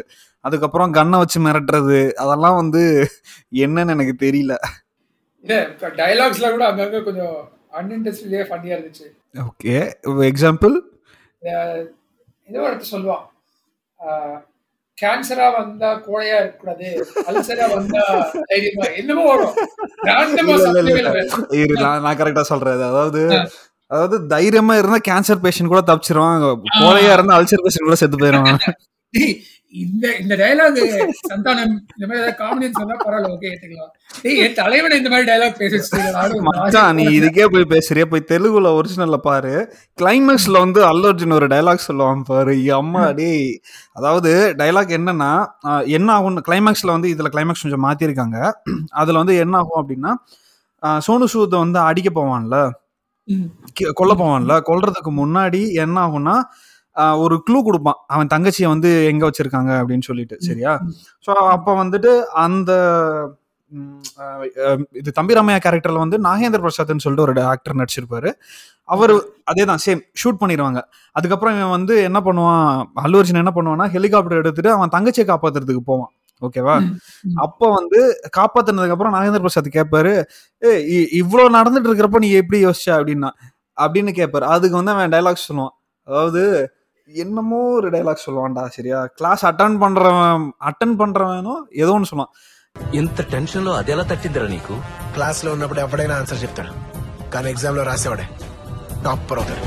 அதுக்கப்புறம் கன்னை வச்சு மிரட்டுறது அதெல்லாம் வந்து என்னன்னு எனக்கு தெரியல. இல்ல டயலாக்ஸ்லாம் கூட அங்கங்க கொஞ்சம் அன்இன்ட்ரெஸ்ட்லயே ஃபன்னியா இருந்துச்சு. ஓகே எக்ஸாம்பிள் ஏதோ ஒருத்தர் சொல்லுவான். கேன்சரா வந்தா கோழையா இருக்கக்கூடாது. அல்சரா வந்தா தைரியமா என்னமோ வரும். நான் கரெக்டா சொல்றேன். அதாவது அதாவது தைரியமா இருந்தா கேன்சர் பேஷண்ட் கூட தப்பிச்சிருவான். கோழையா இருந்தா அல்சர் பேஷண்ட் கூட செத்து போயிருவான் இந்த இந்த டயலாக் சந்தானம் இந்த மாதிரி ஏதாவது காமெடி சொன்னா பரவாயில்ல ஓகே ஏத்துக்கலாம். டேய் என் தலைவனை இந்த மாதிரி டயலாக் பேச மச்சான் நீ இதுக்கே போய் பேசுறிய போய் தெலுங்குல ஒரிஜினல்ல பாரு. கிளைமேக்ஸ்ல வந்து அல்லு அர்ஜுன் ஒரு டைலாக் சொல்லுவான் பாரு. அம்மா டேய். அதாவது டைலாக் என்னன்னா என்ன ஆகும் கிளைமேக்ஸ்ல வந்து இதுல கிளைமேக்ஸ் கொஞ்சம் மாத்திருக்காங்க. அதுல வந்து என்ன ஆகும் அப்படின்னா சோனு சூத்தை வந்து அடிக்க போவான்ல. கொல்ல போவான்ல. கொல்றதுக்கு முன்னாடி என்ன ஆகும்னா ஒரு க்ளூ கொடுப்பான். அவன் தங்கச்சியை வந்து எங்க வச்சிருக்காங்க அப்படின்னு சொல்லிட்டு சரியா? ஸோ அப்போ வந்துட்டு அந்த இது தம்பிராமையா கேரக்டர்ல வந்து நாகேந்திர பிரசாத்னு சொல்லிட்டு ஒரு ஆக்டர் நடிச்சிருப்பாரு. அவர் அதே தான் சேம் ஷூட் பண்ணிடுவாங்க. அதுக்கப்புறம் இவன் வந்து என்ன பண்ணுவான் அல்லு அர்ஜுன் என்ன பண்ணுவான்னா ஹெலிகாப்டர் எடுத்துட்டு அவன் தங்கச்சியை காப்பாத்துறதுக்கு போவான். ஓகேவா அப்போ வந்து காப்பாத்துனதுக்கு அப்புறம் நாகேந்திர பிரசாத் கேட்பாரு ஏ இவ்வளோ நடந்துட்டு இருக்கிறப்ப நீ எப்படி யோசிச்ச? அப்படின்னா அப்படின்னு கேட்பாரு அதுக்கு வந்து அவன் டைலாக் சொல்லுவான். அதாவது என்னமோ ஒரு டைலாக் சொல்லுவான்டா சரியா கிளாஸ் அட்டன் பண்றவன் அட்டன் பண்றவனும் ஏதோ ஒன்று சொல்லுவான் ఇంత టెన్షన్ లో అదెలా తట్టిందిరా నీకు క్లాస్ లో ఉన్నప్పుడు ఎప్పుడైనా ఆన్సర్ చెప్తాడు కానీ ఎగ్జామ్ లో రాసేవాడే టాపర్ అవుతాడు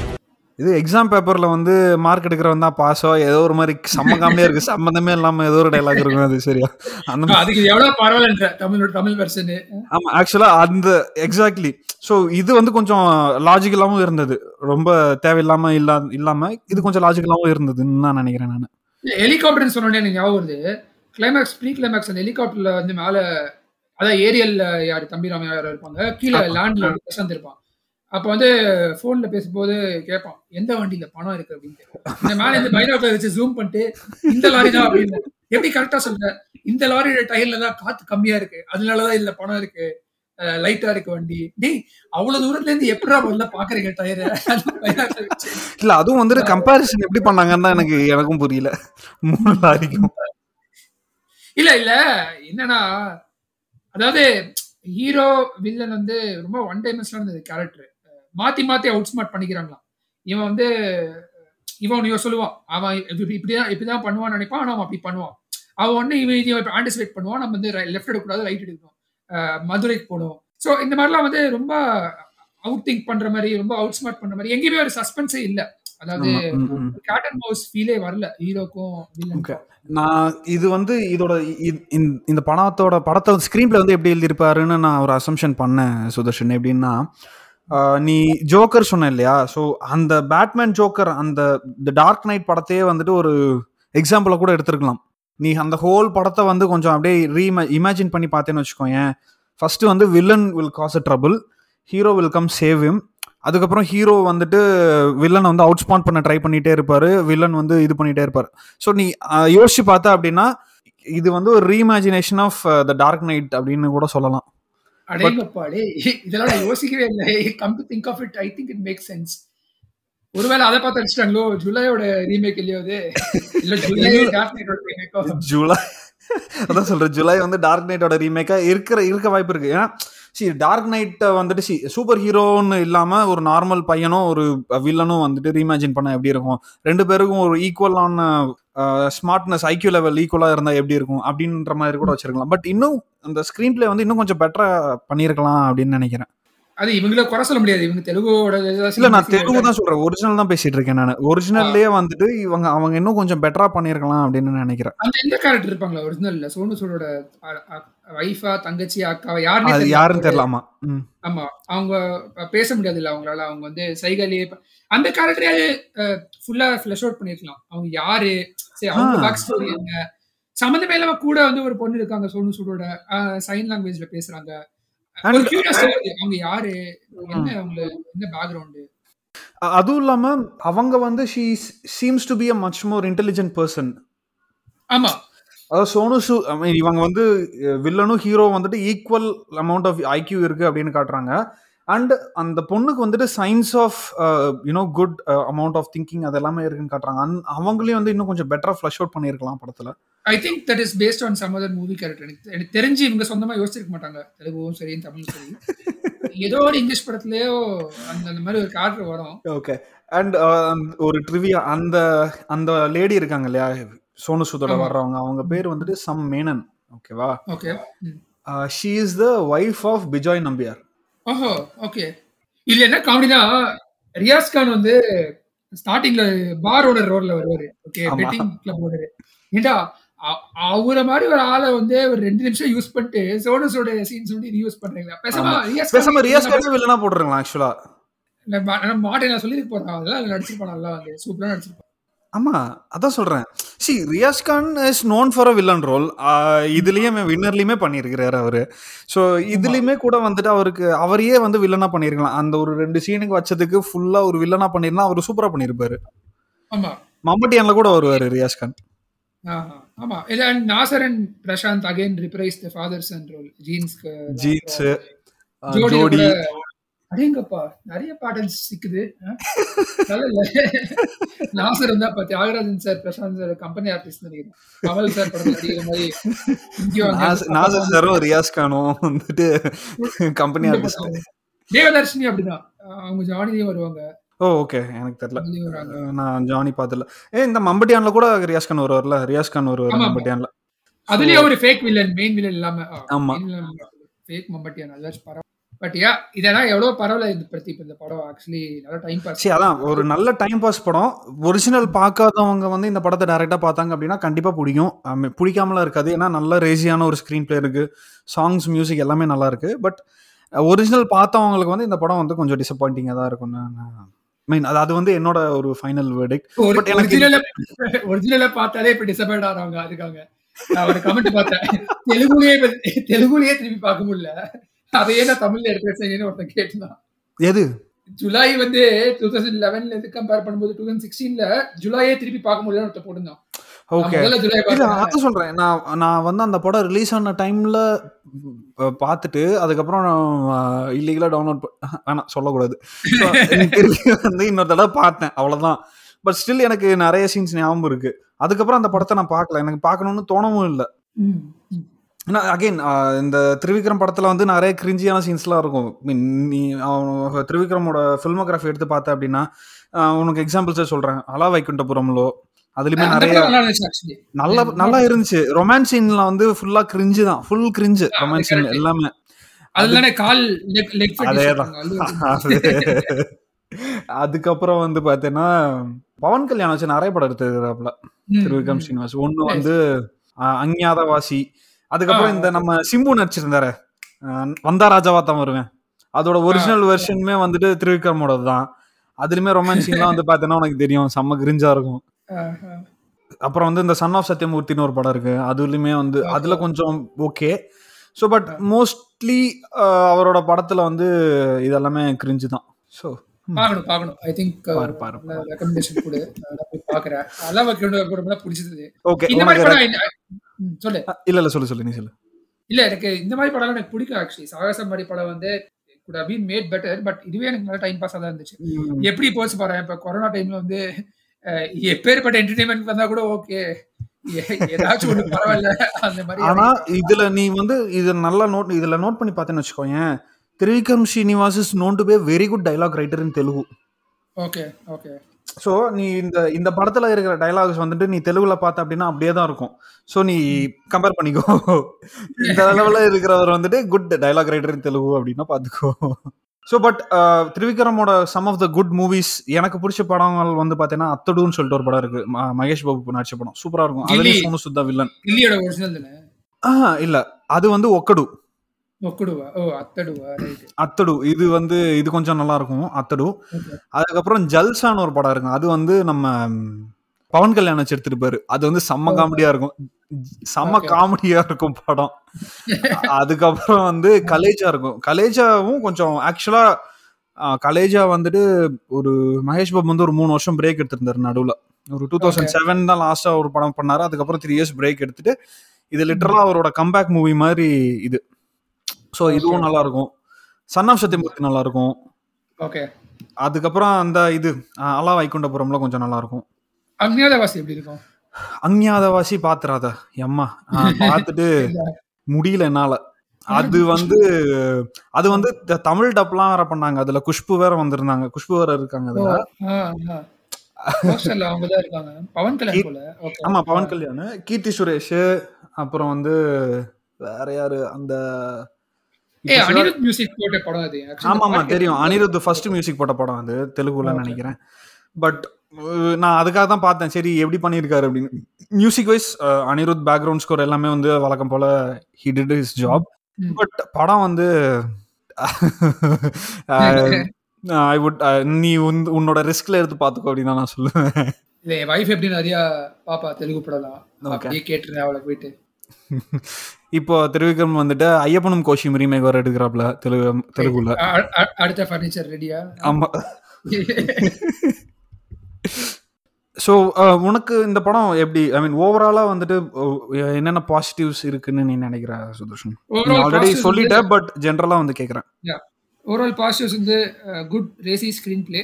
இது எக்ஸாம் பேப்பர்ல வந்து மார்க் எடுக்கிறவன் தான் பாஸோ ஏதோ ஒரு மாதிரி செம்ம இருக்கு. சம்மந்தமே இல்லாம ஏதோ ஒரு டைலாக் இருக்கும் அது சரியா? அந்த அதுக்கு எவ்வளவு பரவாயில்ல தமிழ் தமிழ் வெர்ஷன் ஆமா ஆக்சுவலா அந்த எக்ஸாக்ட்லி ஸோ இது வந்து கொஞ்சம் லாஜிக்கலாவும் இருந்தது. ரொம்ப தேவையில்லாம இல்லா இல்லாம இது கொஞ்சம் லாஜிக்கலாவும் இருந்ததுன்னு நான் நினைக்கிறேன் நான். ஹெலிகாப்டர்னு சொன்னோடனே எனக்கு ஞாபகம் வருது. கிளைமேக்ஸ் ப்ரீ கிளைமேக்ஸ் அந்த ஹெலிகாப்டர்ல வந்து மேல அதான் ஏரியல்ல யாரு தம்பி ராமையா யாரோ இருப்பாங்க கீழே லேண்ட்ல இருப்பான் அப்ப வந்து போன்ல பேசும்போது கேட்பான் எந்த வண்டியில பணம் இருக்கு? அப்படின்னு மேல இந்த பைனாக்குலர் வச்சு ஜூம் பண்ணிட்டு இந்த லாரி தான் அப்படின்னு. எப்படி கரெக்டா சொல்ற? இந்த லாரியோட டயர்ல தான் காத்து கம்மியா இருக்கு. அதனாலதான் இதுல பணம் இருக்கு. லைட்டா இருக்கு வண்டி. டேய் அவ்வளவு தூரத்துல இருந்து எப்படா முதல்ல பாக்குறீங்க டயரை இல்ல அதுவும் வந்துட்டு கம்பேரிசன் எப்படி பண்ணாங்கன்னு தான் எனக்கு எனக்கும் புரியல. மூணு லாரிக்கும் இல்ல இல்ல. என்னன்னா அதாவது ஹீரோ வில்லன் வந்து ரொம்ப ஒன் டைமென்ஷனல் இருந்தது கேரக்டர் மாத்தி மாத்தி அவுட் ஸ்மார்ட் பண்ணிக்கிறாங்களாம். இவன் வந்து இவன் இவன் சொல்லுவான் அவன் இப்படி- இப்படிதான் இப்படிதான் பண்ணுவான்னு நினைப்பான் ஆனா அவன் அப்படி பண்ணுவான். அவன் ஒண்ணு இவன் இவன் ஆன்டிசிபேட் பண்ணுவான் நம்ம வந்து லெஃப்ட் எடுக்கக்கூடாது ரைட் எடுக்கணும். மதுரைக்கு போகணும். ஸோ இந்த மாதிரிலாம் வந்து ரொம்ப அவுட் திங்க் பண்ற மாதிரி ரொம்ப அவுட் ஸ்மார்ட் பண்ற மாதிரி எங்கேயுமே ஒரு சஸ்பென்ஸே இல்ல. அதாவது. கேட் அண்ட் மவுஸ் ஃபீலே வரல. ஹீரோக்கும் நான் இது வந்து இதோட இந்த- படத்தோட படத்தை ஸ்க்ரீன் பிளே வந்து எப்படி எழுதியிருப்பாருன்னு நான் ஒரு அசம்ஷன் பண்ணேன் சுதர்ஷன். எப்படின்னா நீ ஜோக்கர் சொன்ன இல்லையா? ஸோ அந்த பேட்மேன் ஜோக்கர் அந்த த டார்க் நைட் படத்தையே வந்துட்டு ஒரு எக்ஸாம்பிளை கூட எடுத்துருக்கலாம். நீ அந்த ஹோல் படத்தை வந்து கொஞ்சம் அப்படியே ரீ இமேஜின் பண்ணி பார்த்தேன்னு வச்சுக்கோங்க ஃபர்ஸ்ட் வந்து villain will cause a trouble hero will come save him அதுக்கப்புறம் ஹீரோ வந்துட்டு வில்லனை வந்து அவுட் ஸ்பாண்ட் பண்ண ட்ரை பண்ணிகிட்டே இருப்பார். வில்லன் வந்து இது பண்ணிகிட்டே இருப்பார். ஸோ நீ யோசிச்சு பார்த்த அப்படின்னா இது வந்து ஒரு reimagination of the Dark Knight அப்படின்னு கூட சொல்லலாம். அடேங்கப்பா டேய் இதெல்லாம் நான் யோசிக்கவே இல்லை. Come to think of it I think it make sense ஒருவேளை அதை பார்த்து அடிச்சிட்டாங்களோ ஜூலையோட ரீமேக் இல்லையோ அது? இல்ல ஜூலை ஜூலை அதான் சொல்றேன். ஜூலை வந்து டார்க் நைட்டோட ரீமேக்கா இருக்கிற இருக்க வாய்ப்பு இருக்கு. ஏன்னா சி டார்க் நைட்டை வந்துட்டு சி சூப்பர் ஹீரோன்னு இல்லாம ஒரு நார்மல் பையனும் ஒரு வில்லனும் வந்துட்டு ரீஇமேஜின் பண்ண எப்படி இருக்கும்? ரெண்டு பேருக்கும் ஒரு ஈக்குவலான ஸ்மார்ட்னஸ் ஐக்யூ லெவல் ஈக்குவலா இருந்தா எப்படி இருக்கும்? அப்படின்ற மாதிரி கூட வச்சிருக்கலாம். பட் இன்னும் அந்த ஸ்கிரீன் பிளே வந்து இன்னும் கொஞ்சம் பெட்டரா பண்ணியிருக்கலாம் அப்படின்னு நினைக்கிறேன். அது இவங்கள குறை சொல்ல முடியாது. இவங்க தெலுங்கோட இல்ல நான் தெலுங்கு தான். சொல்றேன். ஒரிஜினல் தான் பேசிட்டு இருக்கேன் நான். ஒரிஜினல்லே வந்துட்டு இவங்க அவங்க இன்னும் கொஞ்சம் பெட்டரா பண்ணியிருக்கலாம் அப்படின்னு நினைக்கிறேன். அந்த எந்த கேரக்டர் இருப்பாங்களா? ஒரிஜினல்ல சோனு சூடோட வைஃபா தங்கச்சி அக்காவா? அது யாருன்னு யாருன்னு தெரியலாமா ஆமா. அவங்க பேச முடியாது இல்ல அவங்களால. அவங்க வந்து சைகாலியே அந்த கேரக்டரே ஃபுல்லா ஃபிளஷ் அவுட் பண்ணிருக்கலாம். அவங்க யாரு? சரி அவங்க. பேக் ஸ்டோரி என்ன? சம்மந்தமே இல்லாம கூட வந்து ஒரு பொண்ணு இருக்காங்க சோனு சூடோட. சைன் லாங்குவேஜ்ல பேசுறாங்க. அவங்க யாரு? என்ன அவங்க என்ன பேக்ரவுண்ட் அதுவும் இல்லாம அவங்க வந்து she seems to be a much more intelligent person ஆமா. அதாவது சோனு சூ I mean, இவங்க வந்து வில்லனும் ஹீரோ வந்துட்டு ஈக்குவல் அமௌண்ட் ஆஃப் ஐக்யூ இருக்கு அப்படின்னு காட்டுறாங்க. அண்ட் அந்த பொண்ணுக்கு வந்துட்டு science of you know good amount of thinking அது எல்லாமே இருக்குன்னு காட்டுறாங்க. அந் அவங்களையும் வந்து இன்னும் கொஞ்சம் பெட்டரா ஃப்ளஷ் அவுட் பண்ணியிருக்கலாம் படத்துல. I think that is based on some other movie character எனக்கு எனக்கு தெரிஞ்சு இவங்க சொந்தமா யோசிச்சிருக்க மாட்டாங்க. தெலுங்கும் சரி தமிழும் சரி. ஏதோ ஒரு இங்கிலீஷ் படத்துலயோ அந்த அந்த மாதிரி ஒரு கேரக்டர் வரும். ஓகே அண்ட் ஒரு ட்ரிவியா அந்த அந்த லேடி இருக்காங்க இல்லையா? சோனு சூதோட. வர்றவங்க. அவங்க பேர் வந்துட்டு சம் மேனன். ஓகேவா okay she is the wife of Bejoy Nambiar ஓஹோ ஓகே இதுல என்ன காமெடினா ரியாஸ் கான் வந்து ஸ்டார்டிங்ல பார் ஓனர் ரோட்ல வருவாரு. ஓகே ஆமா. பெட்டிங் கிளப் ஓனர் ஏண்டா அ- அவரை மாதிரி ஒரு ஆளை வந்து ஒரு ரெண்டு நிமிஷம் யூஸ் பண்ணிட்டு சோனஸோட சீன்ஸ் வந்து இது யூஸ் பண்றீங்களா? பேசாம ஆமா. ரியாஸ் பேசாம ரியாஸ் கானே வில்லனா போட்டுருங்களா ஆக்சுவலா மாட்டேன் நான் சொல்லிட்டு போறேன். அதெல்லாம் நடிச்சிருப்பான் நல்லா வந்து. சூப்பரா நடிச்சிருப்பான். ஆமா அதான் சொல்றேன். See Riyaz Khan is known for a villain role இதுலயுமே வின்னர்லயுமே பண்ணியிருக்கிறாரு அவரு. ஸோ இதுலயுமே கூட வந்துட்டு அவருக்கு அவரையே வந்து வில்லனா பண்ணிருக்கலாம் அந்த ஒரு ரெண்டு சீனுக்கு வச்சதுக்கு ஃபுல்லா ஒரு வில்லனா பண்ணிருந்தா அவர் சூப்பரா பண்ணிருப்பாரு ஆமா. மம்பட்டியான்ல கூட வருவாரு ரியாஸ் கான் ஆஹா, ஆமா. இது and Nassar and Prashanth again reprise the father's and role ஜீன்ஸ்க்கு jeans ஜோடி. அடேங்கப்பா நிறைய பாடல்ஸ் சிக்குது இல்ல. நாசர் இருந்தா பா Thiagarajan sir Prashanth sir company artist நினைக்கிறேன். கமல் சார் படத்துல நடிக்கிற மாதிரி நாசர் சாரும் ரியாஸ் கானும் வந்துட்டு கம்பெனி ஆர்டிஸ்ட் தேவதர்ஷினி அப்படிதான். அவங்க ஜானியும் வருவாங்க. ஓ ஓகே எனக்கு தெரியல. நான் ஜானி பார்த்தல ஏ இந்த மம்பட்டியான்ல கூட ரியாஸ் கான் வருவார்ல? ரியாஸ் கான் வருவார். மம்பட்டியான்ல. அதுலயே ஒரு ஃபேக் வில்லன் மெயின் வில்லன் இல்லாம ஆமா. ஃபேக் மம்பட்டியா நல்லா பரவ பட் யா இதெல்லாம் எவ்வளவு பரவாயில்ல இந்த பத்தி இப்ப இந்த படம் ஆக்சுவலி நல்லா டைம் பாஸ் சரி அதான் ஒரு நல்ல டைம் பாஸ் படம். ஒரிஜினல் பார்க்காதவங்க வந்து இந்த படத்தை டைரக்டா பார்த்தாங்க அப்படின்னா கண்டிப்பா பிடிக்கும். பிடிக்காமலாம் இருக்காது. ஏன்னா நல்ல ரேசியான ஒரு ஸ்க்ரீன் பிளே இருக்கு. சாங்ஸ் மியூசிக் எல்லாமே நல்லா இருக்கு. பட் ஒரிஜினல் பார்த்தவங்களுக்கு வந்து இந்த படம் வந்து கொஞ்சம் டிசப்பாயிண்டிங்காக தான் இருக்கும்னு மீன் அது அது வந்து என்னோட ஒரு ஃபைனல் வேர்டிக் But எனக்கு- ஒரிஜினல பார்த்தாலே இப்ப டிசப்பாயிண்ட் ஆறாங்க அதுக்காக. நான் ஒரு கமெண்ட் பார்த்தேன். தெலுங்குலயே தெலுங்குலயே திருப்பி பார்க்க முடியல. அதையே நான் தமிழ்ல எடுத்து வச்சேன்னு ஒருத்தன் கேட்டுதான். எது? ஜூலை வந்து டூ தௌசண்ட் லெவன்ல இருந்து கம்பேர் பண்ணும்போது டூ தௌசண்ட் சிக்ஸ்டீன்ல ஜூலையே திருப்பி பார்க்க முடியல ஒருத்தர் போட்டிருந்தான். நான் ஓகே இல்ல அதான் சொல்றேன். நான் நான் வந்து அந்த படம் ரிலீஸ் ஆன டைம்ல பார்த்துட்டு அதுக்கப்புறம் இல்லீகலா டவுன்லோட் வேணாம் சொல்லக்கூடாது. திருப்பி வந்து இன்னொரு தடவை பார்த்தேன் அவ்வளவுதான். பட் ஸ்டில் எனக்கு நிறைய சீன்ஸ் ஞாபகம் இருக்கு. அதுக்கப்புறம் அந்த படத்தை நான் பார்க்கல. எனக்கு பார்க்கணும்னு தோணவும் இல்லை. ஏன்னா அகைன் இந்த திரிவிக்ரம் படத்தில் வந்து நிறைய கிரிஞ்சியான சீன்ஸ்லாம் இருக்கும். மீன் நீ அவன் திரிவிக்ரமோட ஃபில்மோகிராஃபி எடுத்து பார்த்த அப்படின்னா உனக்கு எக்ஸாம்பிள்ஸே சொல்கிறேன் அலா வைகுண்டபுரம்லோ அதுலேயுமே நிறைய நல்லா நல்லா இருந்துச்சு. ரொமான்ஸ் சீன்ல வந்து ஃபுல்லா கிரிஞ்சு தான். Full cringe romance scene. எல்லாமே. அதேதான் அது- அதுக்கப்புறம் வந்து பார்த்தீங்கன்னா பவன் கல்யாணம் வச்சு நிறைய படம் எடுத்துக்கிறாப்புல திருவிக்ரம் ஸ்ரீனிவாஸ் ஒன்று வந்து அஞ்ஞாதவாசி அதுக்கப்புறம் இந்த நம்ம சிம்பு நடிச்சிருந்தாரு. வந்தா ராஜாவா தான் வருவேன். அதோட ஒரிஜினல் வெர்ஷனுமே வந்துட்டு திருவிக்ரமோட தான். அதுலயுமே ரொமான்ஸ் சீன்லாம் வந்து பார்த்தீங்கன்னா உனக்கு தெரியும். செம்ம கிரிஞ்சா இருக்கும். அப்புறம் வந்து இந்த சன் ஆஃப் சத்யமூர்த்தின்னு ஒரு படம் இருக்கு. அதுலயுமே வந்து அதுல கொஞ்சம் ஓகே ஸோ பட் மோஸ்ட்லி அவரோட படத்துல வந்து இதெல்லாமே கிரிஞ்சு தான். ஸோ பார்க்கணும் பார்க்கணும் ஐ திங்க் ரெக்கமெண்டேஷன் கொடு. நான் போய் பார்க்கறேன் அலா வைகுண்டபுரம் பிடிச்சது ஓகே இந்த மாதிரி படம் சொல்லு. இல்ல இல்ல சொல்லு சொல்லு நீ சொல்லு. இல்ல எனக்கு இந்த மாதிரி படம் எனக்கு பிடிக்கும் ஆக்சுவலி சாகசம் மாதிரி படம் வந்து good been made better but இதுவே எனக்கு நல்ல டைம் பாஸ் தான் இருந்துச்சு. எப்படி போச்சு பாரு இப்ப கொரோனா டைம்ல வந்து எப்பேற்பட்ட என்டர்டைன்மெண்ட் வந்தா கூட ஓகே ஏதாச்சும் ஒண்ணு பரவாயில்ல அந்த மாதிரி ஆனா இதுல நீ வந்து இது நல்லா நோட் இதுல நோட் பண்ணி பார்த்தேன்னு வச்சுக்கோயேன் Trivikram Srinivas is known to be very good dialogue writer in Telugu. Okay okay so நீ இந்த இந்த படத்துல இருக்கிற டைலாக்ஸ் வந்துட்டு நீ தெலுங்குல பார்த்த அப்படின்னா அப்படியே தான் இருக்கும். ஸோ நீ கம்பேர் பண்ணிக்கோ. இந்த லெவலில் இருக்கிறவர் வந்துட்டு குட் டைலாக் ரைட்டர் தெலுங்கு அப்படின்னா பார்த்துக்கோ. So but திரிவிக்ரமோட some of the good movies எனக்கு பிடிச்ச படங்கள் வந்து பார்த்தீங்கன்னா அத்தடுன்னு சொல்லிட்டு ஒரு படம் இருக்கு. மகேஷ் பாபு நடிச்ச படம். சூப்பரா இருக்கும். அதுலேயும் சோனு சுத்தா வில்லன் ஒரிஜினல் ஆ இல்ல. அது வந்து ஒக்கடு. அத்தடு. இது வந்து இது கொஞ்சம் நல்லா இருக்கும் அத்தடு அதுக்கப்புறம் ஜல்சான்னு ஒரு படம் இருக்கும் அது வந்து நம்ம பவன் கல்யாணம் வச்சு எடுத்திருப்பாரு அது வந்து செம்ம காமெடியா இருக்கும். செம்ம. காமெடியா இருக்கும் படம். அதுக்கப்புறம் வந்து கலேஜா இருக்கும். கலேஜாவும் கொஞ்சம் ஆக்சுவலா கலேஜா வந்துட்டு ஒரு மகேஷ் பாபு வந்து ஒரு மூணு வருஷம் பிரேக் எடுத்திருந்தாரு நடுவுல. ஒரு டூ தௌசண்ட் செவன் தான் லாஸ்டா ஒரு படம் பண்ணாரு. அதுக்கப்புறம் த்ரீ இயர்ஸ் பிரேக் எடுத்துட்டு இது லிட்டரலா அவரோட கம்பேக் மூவி மாதிரி இது. ஸோ இதுவும் நல்லா இருக்கும் சன் ஆஃப் சத்தியமூர்த்தி நல்லா இருக்கும் ஓகே அதுக்கப்புறம் அந்த இது அலா வைகுண்டபுரம்ல கொஞ்சம் நல்லா இருக்கும் அக்னியாதவாசி எப்படி இருக்கும்? அஞ்ஞாதவாசி பாத்துறாத எம்மா. பார்த்துட்டு முடியல என்னால. அது வந்து அது வந்து தமிழ் டப்லாம் வேற பண்ணாங்க. அதுல குஷ்பு வேற வந்திருந்தாங்க. குஷ்பு வேற இருக்காங்க அதுல. ஆமா பவன் கல்யாண். கீர்த்தி சுரேஷ் அப்புறம் வந்து வேற யாரு? அந்த அனிருத் மியூசிக் போட்ட படம் அது. Actually, ஆமா ஆமா தெரியும். அனிருத் ஃபர்ஸ்ட் மியூசிக் போட்ட படம் அது தெலுங்குல நினைக்கிறேன். பட் நான் அதுக்காக தான் பார்த்தேன். சரி எப்படி பண்ணியிருக்காரு அப்படின்னு. Music wise Anirudh background score எல்லாமே வந்து வழக்கம் போல he did his job. But படம் வந்து ஐ வுட் நீ உன்- உன்னோட ரிஸ்க்ல எடுத்து பார்த்துக்கோ அப்படின்னு தான் நான் சொல்லுவேன். இல்ல என் வைஃப் எப்படி நிறைய பாப்பா தெலுங்கு படம்லாம் அப்படியே கேட்டுருந்தேன் அவளை போயிட்டு. இப்போ திருவிக்ரம் வந்துட்டு ஐயப்பனும் கோஷியும் ரீமேக் வர எடுக்கிறாப்ல தெலுங்கு தெலுங்குல. அடுத்த ஃபர்னிச்சர் ரெடியா ஆமா. ஸோ உனக்கு இந்த படம் எப்படி ஐ மீன் ஓவராலா வந்துட்டு என்னென்ன பாசிட்டிவ்ஸ் இருக்குன்னு நீ நினைக்கிற சுதர்ஷன்? ஆல்ரெடி சொல்லிட்டேன் பட் ஜென்ரலா வந்து கேக்குறேன். ஓவரால் பாசிட்டிவ்ஸ் வந்து good racy screenplay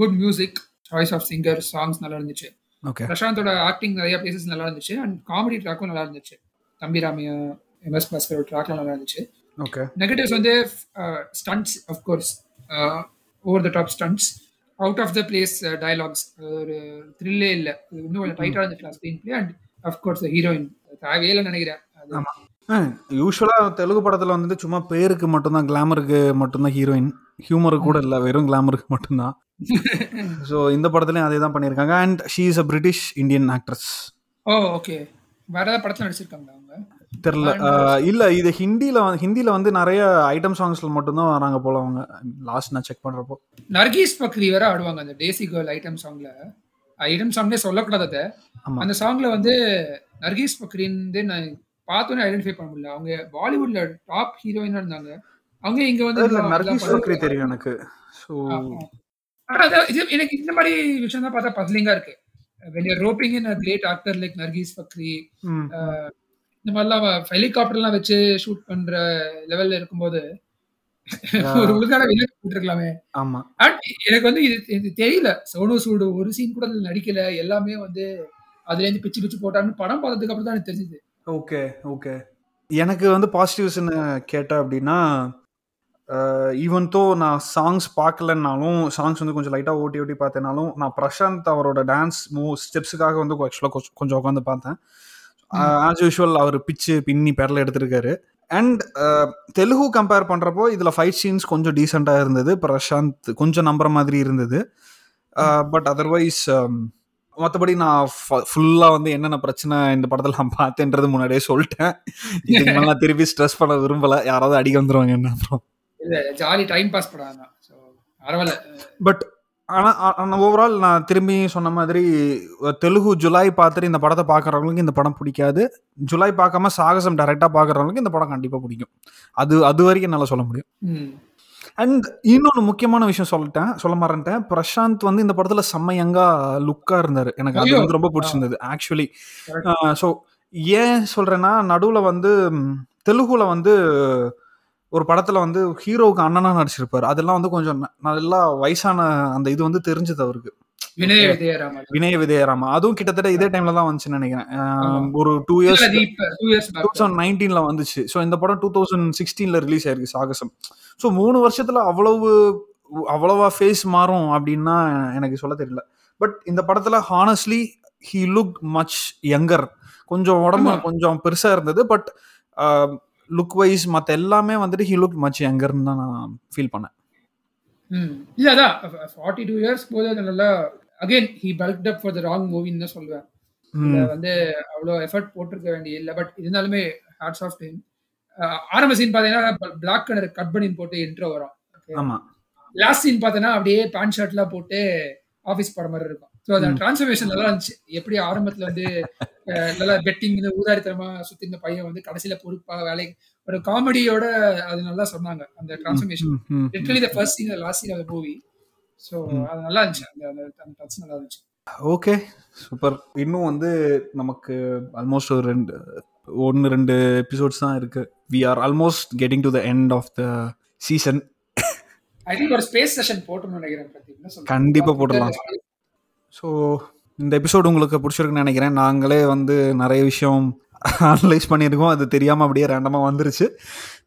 good music choice of singer songs நல்லா இருந்துச்சு. ஓகே பிரசாந்தோட ஆக்டிங் நிறைய பிளேசஸ் நல்லா இருந்துச்சு அண்ட் காமெடி ட்ராக்கும் நல்லா இருந்துச்சு. தம்பி ராமையா எம்எஸ் பாஸ்கர் ட்ராக்லாம் நல்லா இருந்துச்சு ஓகே நெகட்டிவ்ஸ் வந்து stunts of course over the top stunts out of the place dialogues ஒரு த்ரில்லே இல்லை. இன்னும் கொஞ்சம் டைட்டாக இருந்துச்சு screen play and of course heroine தேவையே இல்லைன்னு நினைக்கிறேன். யூஸ்வலா தெலுங்கு படத்துல வந்துட்டு சும்மா பேருக்கு மட்டும்தான் கிளாமருக்கு மட்டும்தான் ஹீரோயின் ஹியூமருக்கு கூட இல்ல வெறும் கிளாமருக்கு மட்டும்தான். ஸோ இந்த படத்துலயும் அதே தான் பண்ணியிருக்காங்க. And she is a British Indian actress oh okay வேற ஏதாவது படத்தில் நடிச்சிருக்காங்களா அவங்க? தெரியல. இல்ல இது ஹிந்தில ஹிந்தில வந்து நிறைய ஐட்டம் சாங்ஸ்ல மட்டும்தான் வராங்க போல அவங்க. லாஸ்ட் நான் செக் பண்றப்போ. நர்கீஸ் பக்ரி வேற ஆடுவாங்க அந்த டேசி கேர்ள் ஐட்டம் சாங்ல ஐட்டம் சாங்னே சொல்லக்கூடாது. அந்த சாங்ல வந்து நர்கீஸ் பக்ரின்னு நான் பார்த்தோன்னே ஐடென்டிஃபை பண்ண முடியல. அவங்க பாலிவுட்ல டாப் ஹீரோயினா இருந்தாங்க. அவங்க இங்க வந்து நர்கிஸ் பக்ரி தெரியும் எனக்கு. ஸோ எனக்கு இந்த மாதிரி விஷயம் தான் பார்த்தா பஸ்லிங்கா இருக்கு. When you're roping in a great actor like Nargis Bakri அஹ், இந்த மாதிரிலாம் ஹெலிகாப்டர்லாம் வச்சு ஷூட் பண்ற லெவல்ல இருக்கும்போது ஒரு ஒழுங்கான வெளியே போட்டுருக்கலாமே ஆமா. அண்ட் எனக்கு வந்து இது தெரியல. சோனு சூடு ஒரு சீன் கூட நடிக்கல. எல்லாமே வந்து அதுல இருந்து பிச்சு பிச்சு போட்டான்னு படம் பார்த்ததுக்கு அப்புறம் தான் எனக்கு தெரிஞ்சது. Okay okay. எனக்கு வந்து பாசிட்டிவ்ஸ்னு கேட்ட அப்படின்னா ஈவன் தோ நான் சாங்ஸ் பார்க்கலன்னாலும் சாங்ஸ் வந்து கொஞ்சம் லைட்டாக ஓட்டி ஓட்டி பார்த்தேனாலும் நான் பிரசாந்த் அவரோட டான்ஸ் மூவ் ஸ்டெப்ஸுக்காக வந்து ஆக்சுவலாக கொஞ்சம் உட்காந்து பார்த்தேன். ஆஸ் யூஷுவல் அவர் பிச்சு பின்னி பெரல எடுத்திருக்காரு. அண்ட் தெலுங்கு கம்பேர் பண்ணுறப்போ இதில் ஃபைட் சீன்ஸ் கொஞ்சம் டீசெண்டாக இருந்தது. பிரசாந்த் கொஞ்சம் நம்புற மாதிரி இருந்தது. பட் அதர்வைஸ் மற்றபடி நான் ஃபுல்லாக வந்து என்னென்ன பிரச்சனை இந்த படத்தில் நான் பார்த்தேன்றது முன்னாடியே சொல்லிட்டேன். இதுக்கு நான் திருப்பி ஸ்ட்ரெஸ் பண்ண விரும்பலை. யாராவது அடிக்க வந்துருவாங்க என்ன அப்புறம்? இல்ல ஜாலி டைம் பாஸ் ஸோ பரவாயில்ல. பட் ஆனால் ஓவரால் நான் திரும்பி சொன்ன மாதிரி தெலுங்கு ஜுலை பார்த்துட்டு இந்த படத்தை பார்க்குறவங்களுக்கு இந்த படம் பிடிக்காது. ஜுலை பார்க்காம சாகசம் டைரெக்டாக பார்க்குறவங்களுக்கு இந்த படம் கண்டிப்பாக பிடிக்கும். அது அது வரைக்கும் என்னால் சொல்ல முடியும். அண்ட் இன்னொன்று முக்கியமான விஷயம் சொல்லிட்டேன் சொல்ல மறந்துட்டேன். பிரசாந்த் வந்து இந்த படத்தில் செம்ம யங்கா லுக்காக இருந்தார். எனக்கு அது. வந்து ரொம்ப பிடிச்சிருந்தது ஆக்சுவலி ஸோ ஏன் சொல்கிறேன்னா நடுவில் வந்து தெலுங்குல வந்து ஒரு படத்தில் வந்து ஹீரோவுக்கு அண்ணனாக நடிச்சிருப்பார். அதெல்லாம் வந்து கொஞ்சம் நல்லா வயசான அந்த இது வந்து தெரிஞ்சது அவருக்கு. வினய விஜயராமன் வினய விஜயராமா அதுவும் கிட்டத்தட்ட இதே டைம்ல தான் வந்துச்சுன்னு நினைக்கிறேன். ஒரு டூ இயர்ஸ் டூ தௌசண்ட் நைன்டீன்ல வந்துச்சு. ஸோ இந்த படம் டூ தௌசண்ட் சிக்ஸ்டீன்ல ரிலீஸ் ஆயிருக்கு சாகசம். ஸோ மூணு வருஷத்துல அவ்வளவு அவ்வளவா ஃபேஸ் மாறும் அப்படின்னா எனக்கு சொல்ல தெரியல. பட் இந்த படத்துல honestly he look much younger கொஞ்சம் உடம்பு. கொஞ்சம் பெருசா இருந்தது. பட் லுக் வைஸ் மற்ற எல்லாமே வந்துட்டு ஹி லுக் மச் யங்கர்னு தான் நான் ஃபீல் பண்ணேன். இல்ல அதான் ஃபார்ட்டி டூ இயர்ஸ் போது அது நல்லா again he bulked up for the wrong மூவின்னு தான் சொல்லுவேன். வந்து அவ்வளோ எஃபர்ட் போட்டிருக்க வேண்டிய இல்லை பட் இருந்தாலுமே ஹேட்ஸ் ஆஃப் டைம் ஆரம்ப சீன் பார்த்தீங்கன்னா பிளாக் கலர் கட் பண்ணி போட்டு இன்ட்ரோ வரும். ஆமா. லாஸ்ட் சீன் பார்த்தோன்னா அப்படியே பேண்ட் ஷர்ட்லாம் போட்டு ஆஃபீஸ் போற மாதிரி இருக்கும். ஸோ அந்த டிரான்ஸ்ஃபர்மேஷன் நல்லா இருந்துச்சு. எப்படி ஆரம்பத்துல வந்து நல்லா பெட்டிங் இந்த ஊதாரித்தனமா சுத்தி இந்த பையன் வந்து கடைசியில பொறுப்பா வேலை ஒரு காமெடியோட அது நல்லா சொன்னாங்க அந்த transformation literally the first scene last scene of movie so அது நல்லா இருந்துச்சு. அந்த அந்த அந்த டச் நல்லா இருந்துச்சு. ஓகே சூப்பர் இன்னும் வந்து நமக்கு ஆல்மோஸ்ட் ஒரு ரெண்டு ஒன்று ரெண்டு எபிசோட்ஸ் தான் இருக்கு. We are almost getting to the end of the season I think ஒரு ஸ்பேஸ் செஷன் போட்டோம்னு நினைக்கிறேன்? கண்டிப்பா போடலாம். ஸோ இந்த எபிசோடு உங்களுக்கு பிடிச்சிருக்குன்னு நினைக்கிறேன். நாங்களே வந்து நிறைய விஷயம் அனலைஸ் பண்ணியிருக்கோம். அது தெரியாமல் அப்படியே ரேண்டமாக வந்துருச்சு.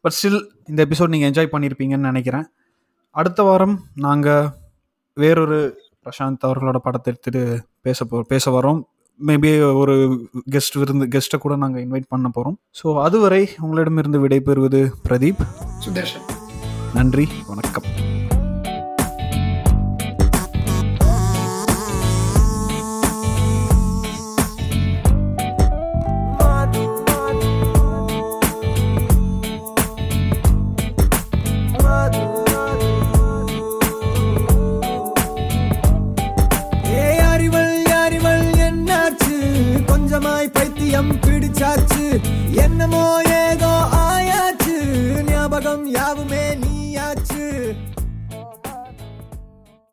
பட் ஸ்டில் இந்த எபிசோட் நீங்கள் என்ஜாய் பண்ணியிருப்பீங்கன்னு நினைக்கிறேன். அடுத்த வாரம் நாங்கள் வேறொரு பிரசாந்த் அவர்களோட படத்தை எடுத்துகிட்டு பேச போ பேச வரோம். மேபி ஒரு கெஸ்ட் விருந்து கெஸ்ட்டை கூட நாங்கள் இன்வைட் பண்ண போகிறோம் ஸோ அதுவரை உங்களிடமிருந்து விடைபெறுவது பிரதீப். சுதர்ஷன். நன்றி. வணக்கம்.